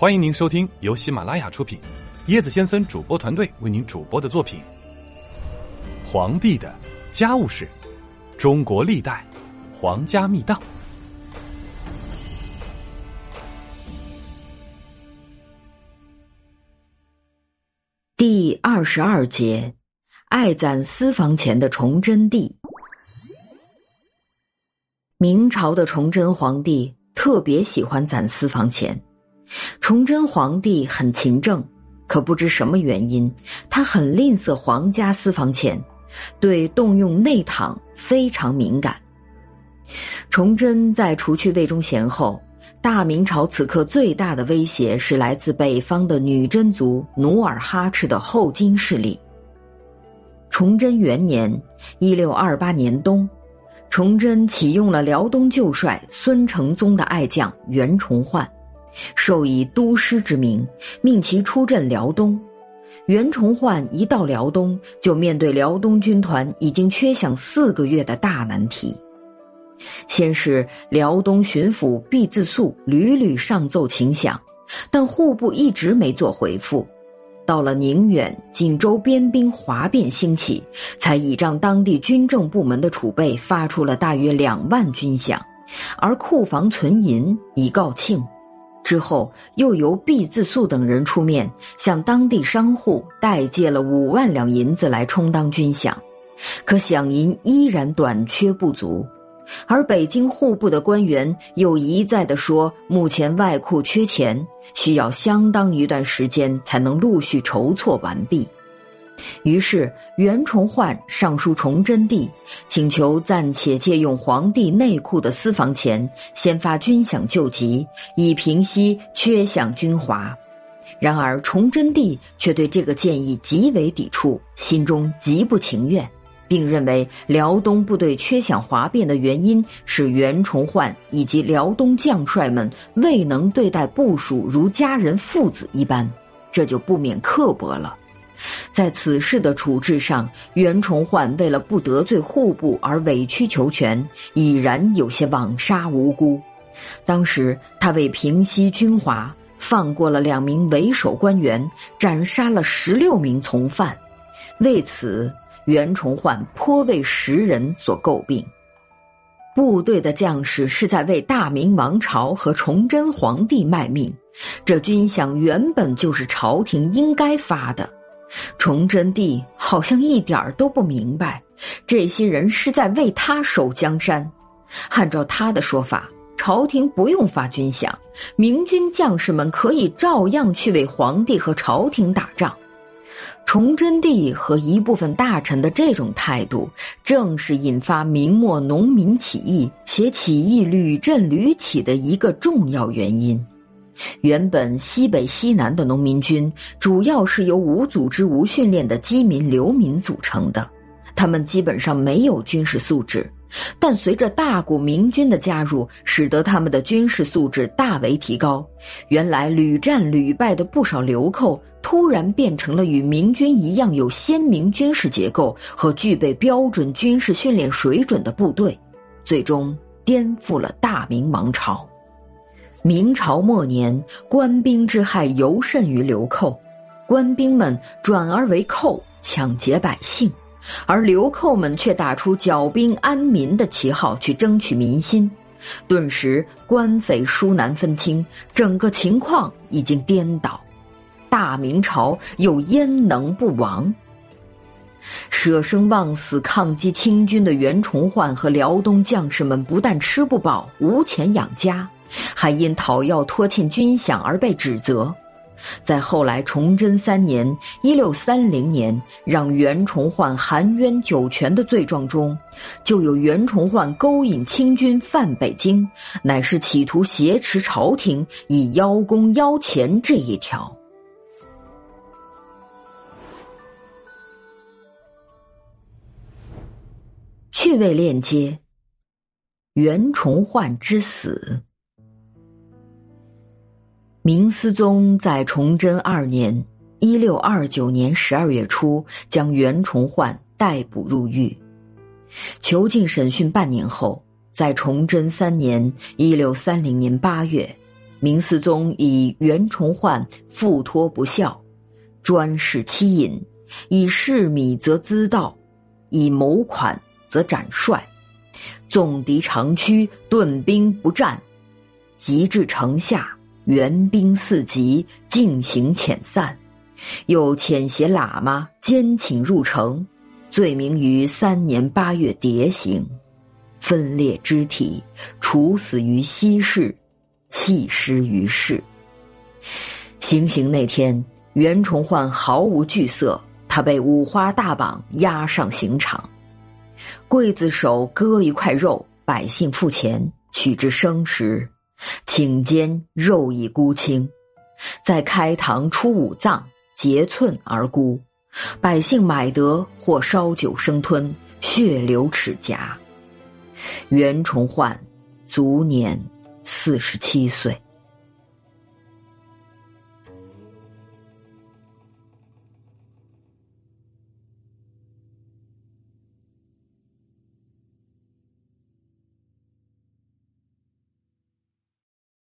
欢迎您收听由喜马拉雅出品，椰子先生主播团队为您主播的作品《皇帝的家务事：中国历代皇家秘档》第二十二节：爱攒私房钱的崇祯帝。明朝的崇祯皇帝特别喜欢攒私房钱。崇祯皇帝很勤政，可不知什么原因，他很吝啬皇家私房钱，对动用内帑非常敏感。崇祯在除去魏忠贤后，大明朝此刻最大的威胁是来自北方的女真族努尔哈赤的后金势力。崇祯元年（一六二八年冬）。崇祯启用了辽东旧帅孙承宗的爱将袁崇焕，授以都师之名，命其出镇辽东。袁崇焕一到辽东，就面对辽东军团已经缺饷四个月的大难题。先是辽东巡抚毕自肃屡屡上奏请饷，但户部一直没做回复。到了宁远、锦州边兵哗变兴起，才倚仗当地军政部门的储备，发出了大约两万军饷，而库房存银已告罄。之后又由毕自素等人出面，向当地商户代借了五万两银子来充当军饷，可饷银依然短缺不足。而北京户部的官员又一再的说，目前外库缺钱，需要相当一段时间才能陆续筹措完毕。于是袁崇焕上书崇祯帝，请求暂且借用皇帝内库的私房钱，先发军饷救急，以平息缺饷军华。然而崇祯帝却对这个建议极为抵触，心中极不情愿。并认为辽东部队缺饷哗变的原因是袁崇焕以及辽东将帅们未能对待部属如家人父子一般，这就不免刻薄了。在此事的处置上，袁崇焕为了不得罪户部而委曲求全，已然有些枉杀无辜。当时他为平息军阀，放过了两名为首官员，斩杀了十六名从犯，为此。袁崇焕颇为时人所诟病，部队的将士是在为大明王朝和崇祯皇帝卖命，这军饷原本就是朝廷应该发的。崇祯帝好像一点儿都不明白，这些人是在为他守江山。按照他的说法，朝廷不用发军饷，明军将士们可以照样去为皇帝和朝廷打仗。崇祯帝和一部分大臣的这种态度，正是引发明末农民起义且起义屡阵屡起的一个重要原因。原本西北西南的农民军主要是由无组织、无训练的饥民流民组成的，他们基本上没有军事素质。但随着大股明军的加入，使得他们的军事素质大为提高。原来屡战屡败的不少流寇，突然变成了与明军一样有鲜明军事结构和具备标准军事训练水准的部队，最终颠覆了大明王朝。明朝末年，官兵之害尤甚于流寇，官兵们转而为寇，抢劫百姓。而流寇们却打出剿兵安民的旗号去争取民心，顿时官匪殊难分清，整个情况已经颠倒，大明朝又焉能不亡？舍生忘死抗击清军的袁崇焕和辽东将士们不但吃不饱、无钱养家，还因讨要拖欠军饷而被指责。在后来崇祯三年（一六三零年），让袁崇焕含冤九泉的罪状中，就有袁崇焕勾引清军犯北京，乃是企图挟持朝廷以邀功邀钱这一条。趣味链接：袁崇焕之死。明思宗在崇祯二年（一六二九年）十二月初，将袁崇焕逮捕入狱，囚禁审讯半年后，在崇祯三年（一六三零年）八月，明思宗以袁崇焕复托不孝，专事欺隐，以事米则滋盗，以谋款则斩帅，纵敌长驱，顿兵不战，急至城下，援兵四集，进行遣散，又遣携喇嘛监请入城，罪名于三年八月迭刑。分裂肢体，处死于西市，弃尸于市。行刑那天，袁崇焕毫无惧色，他被五花大绑押上刑场，刽子手割一块肉，百姓付钱取之生食，请煎肉已孤清，在开膛出五脏，截寸而孤，百姓买得或烧酒生吞，血流齿颊。袁崇焕，卒年四十七岁。